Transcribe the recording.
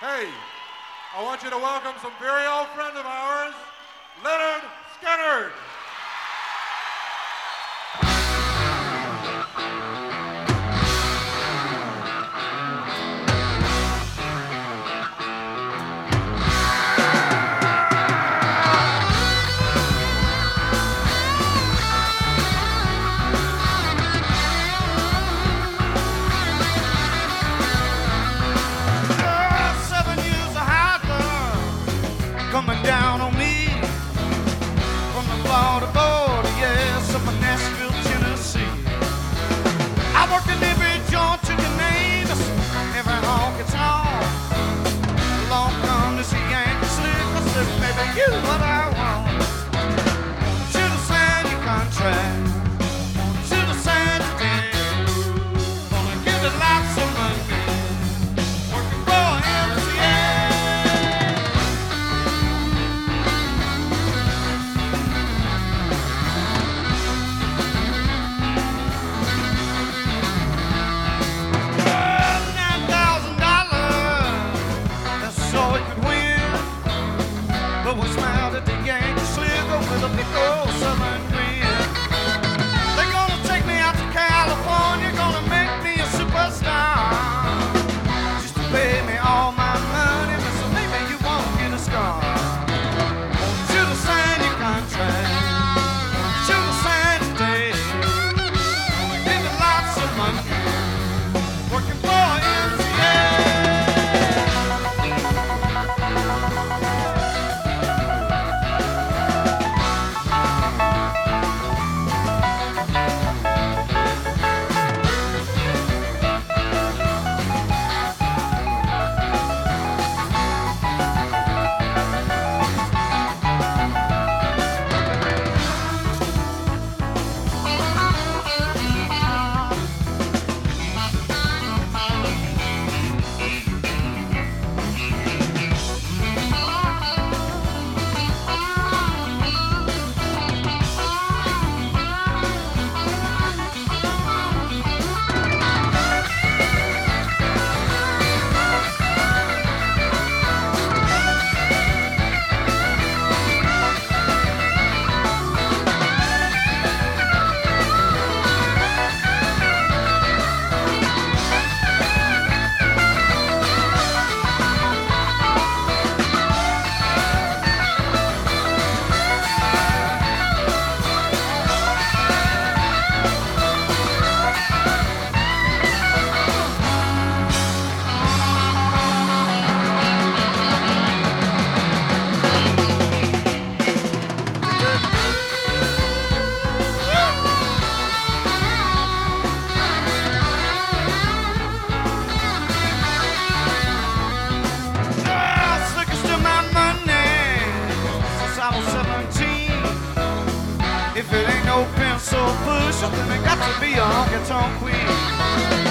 Hey, I want you to welcome some very old friend of ours. you what I want. If it ain't no pencil pusher, then it got to be a honky tonk queen.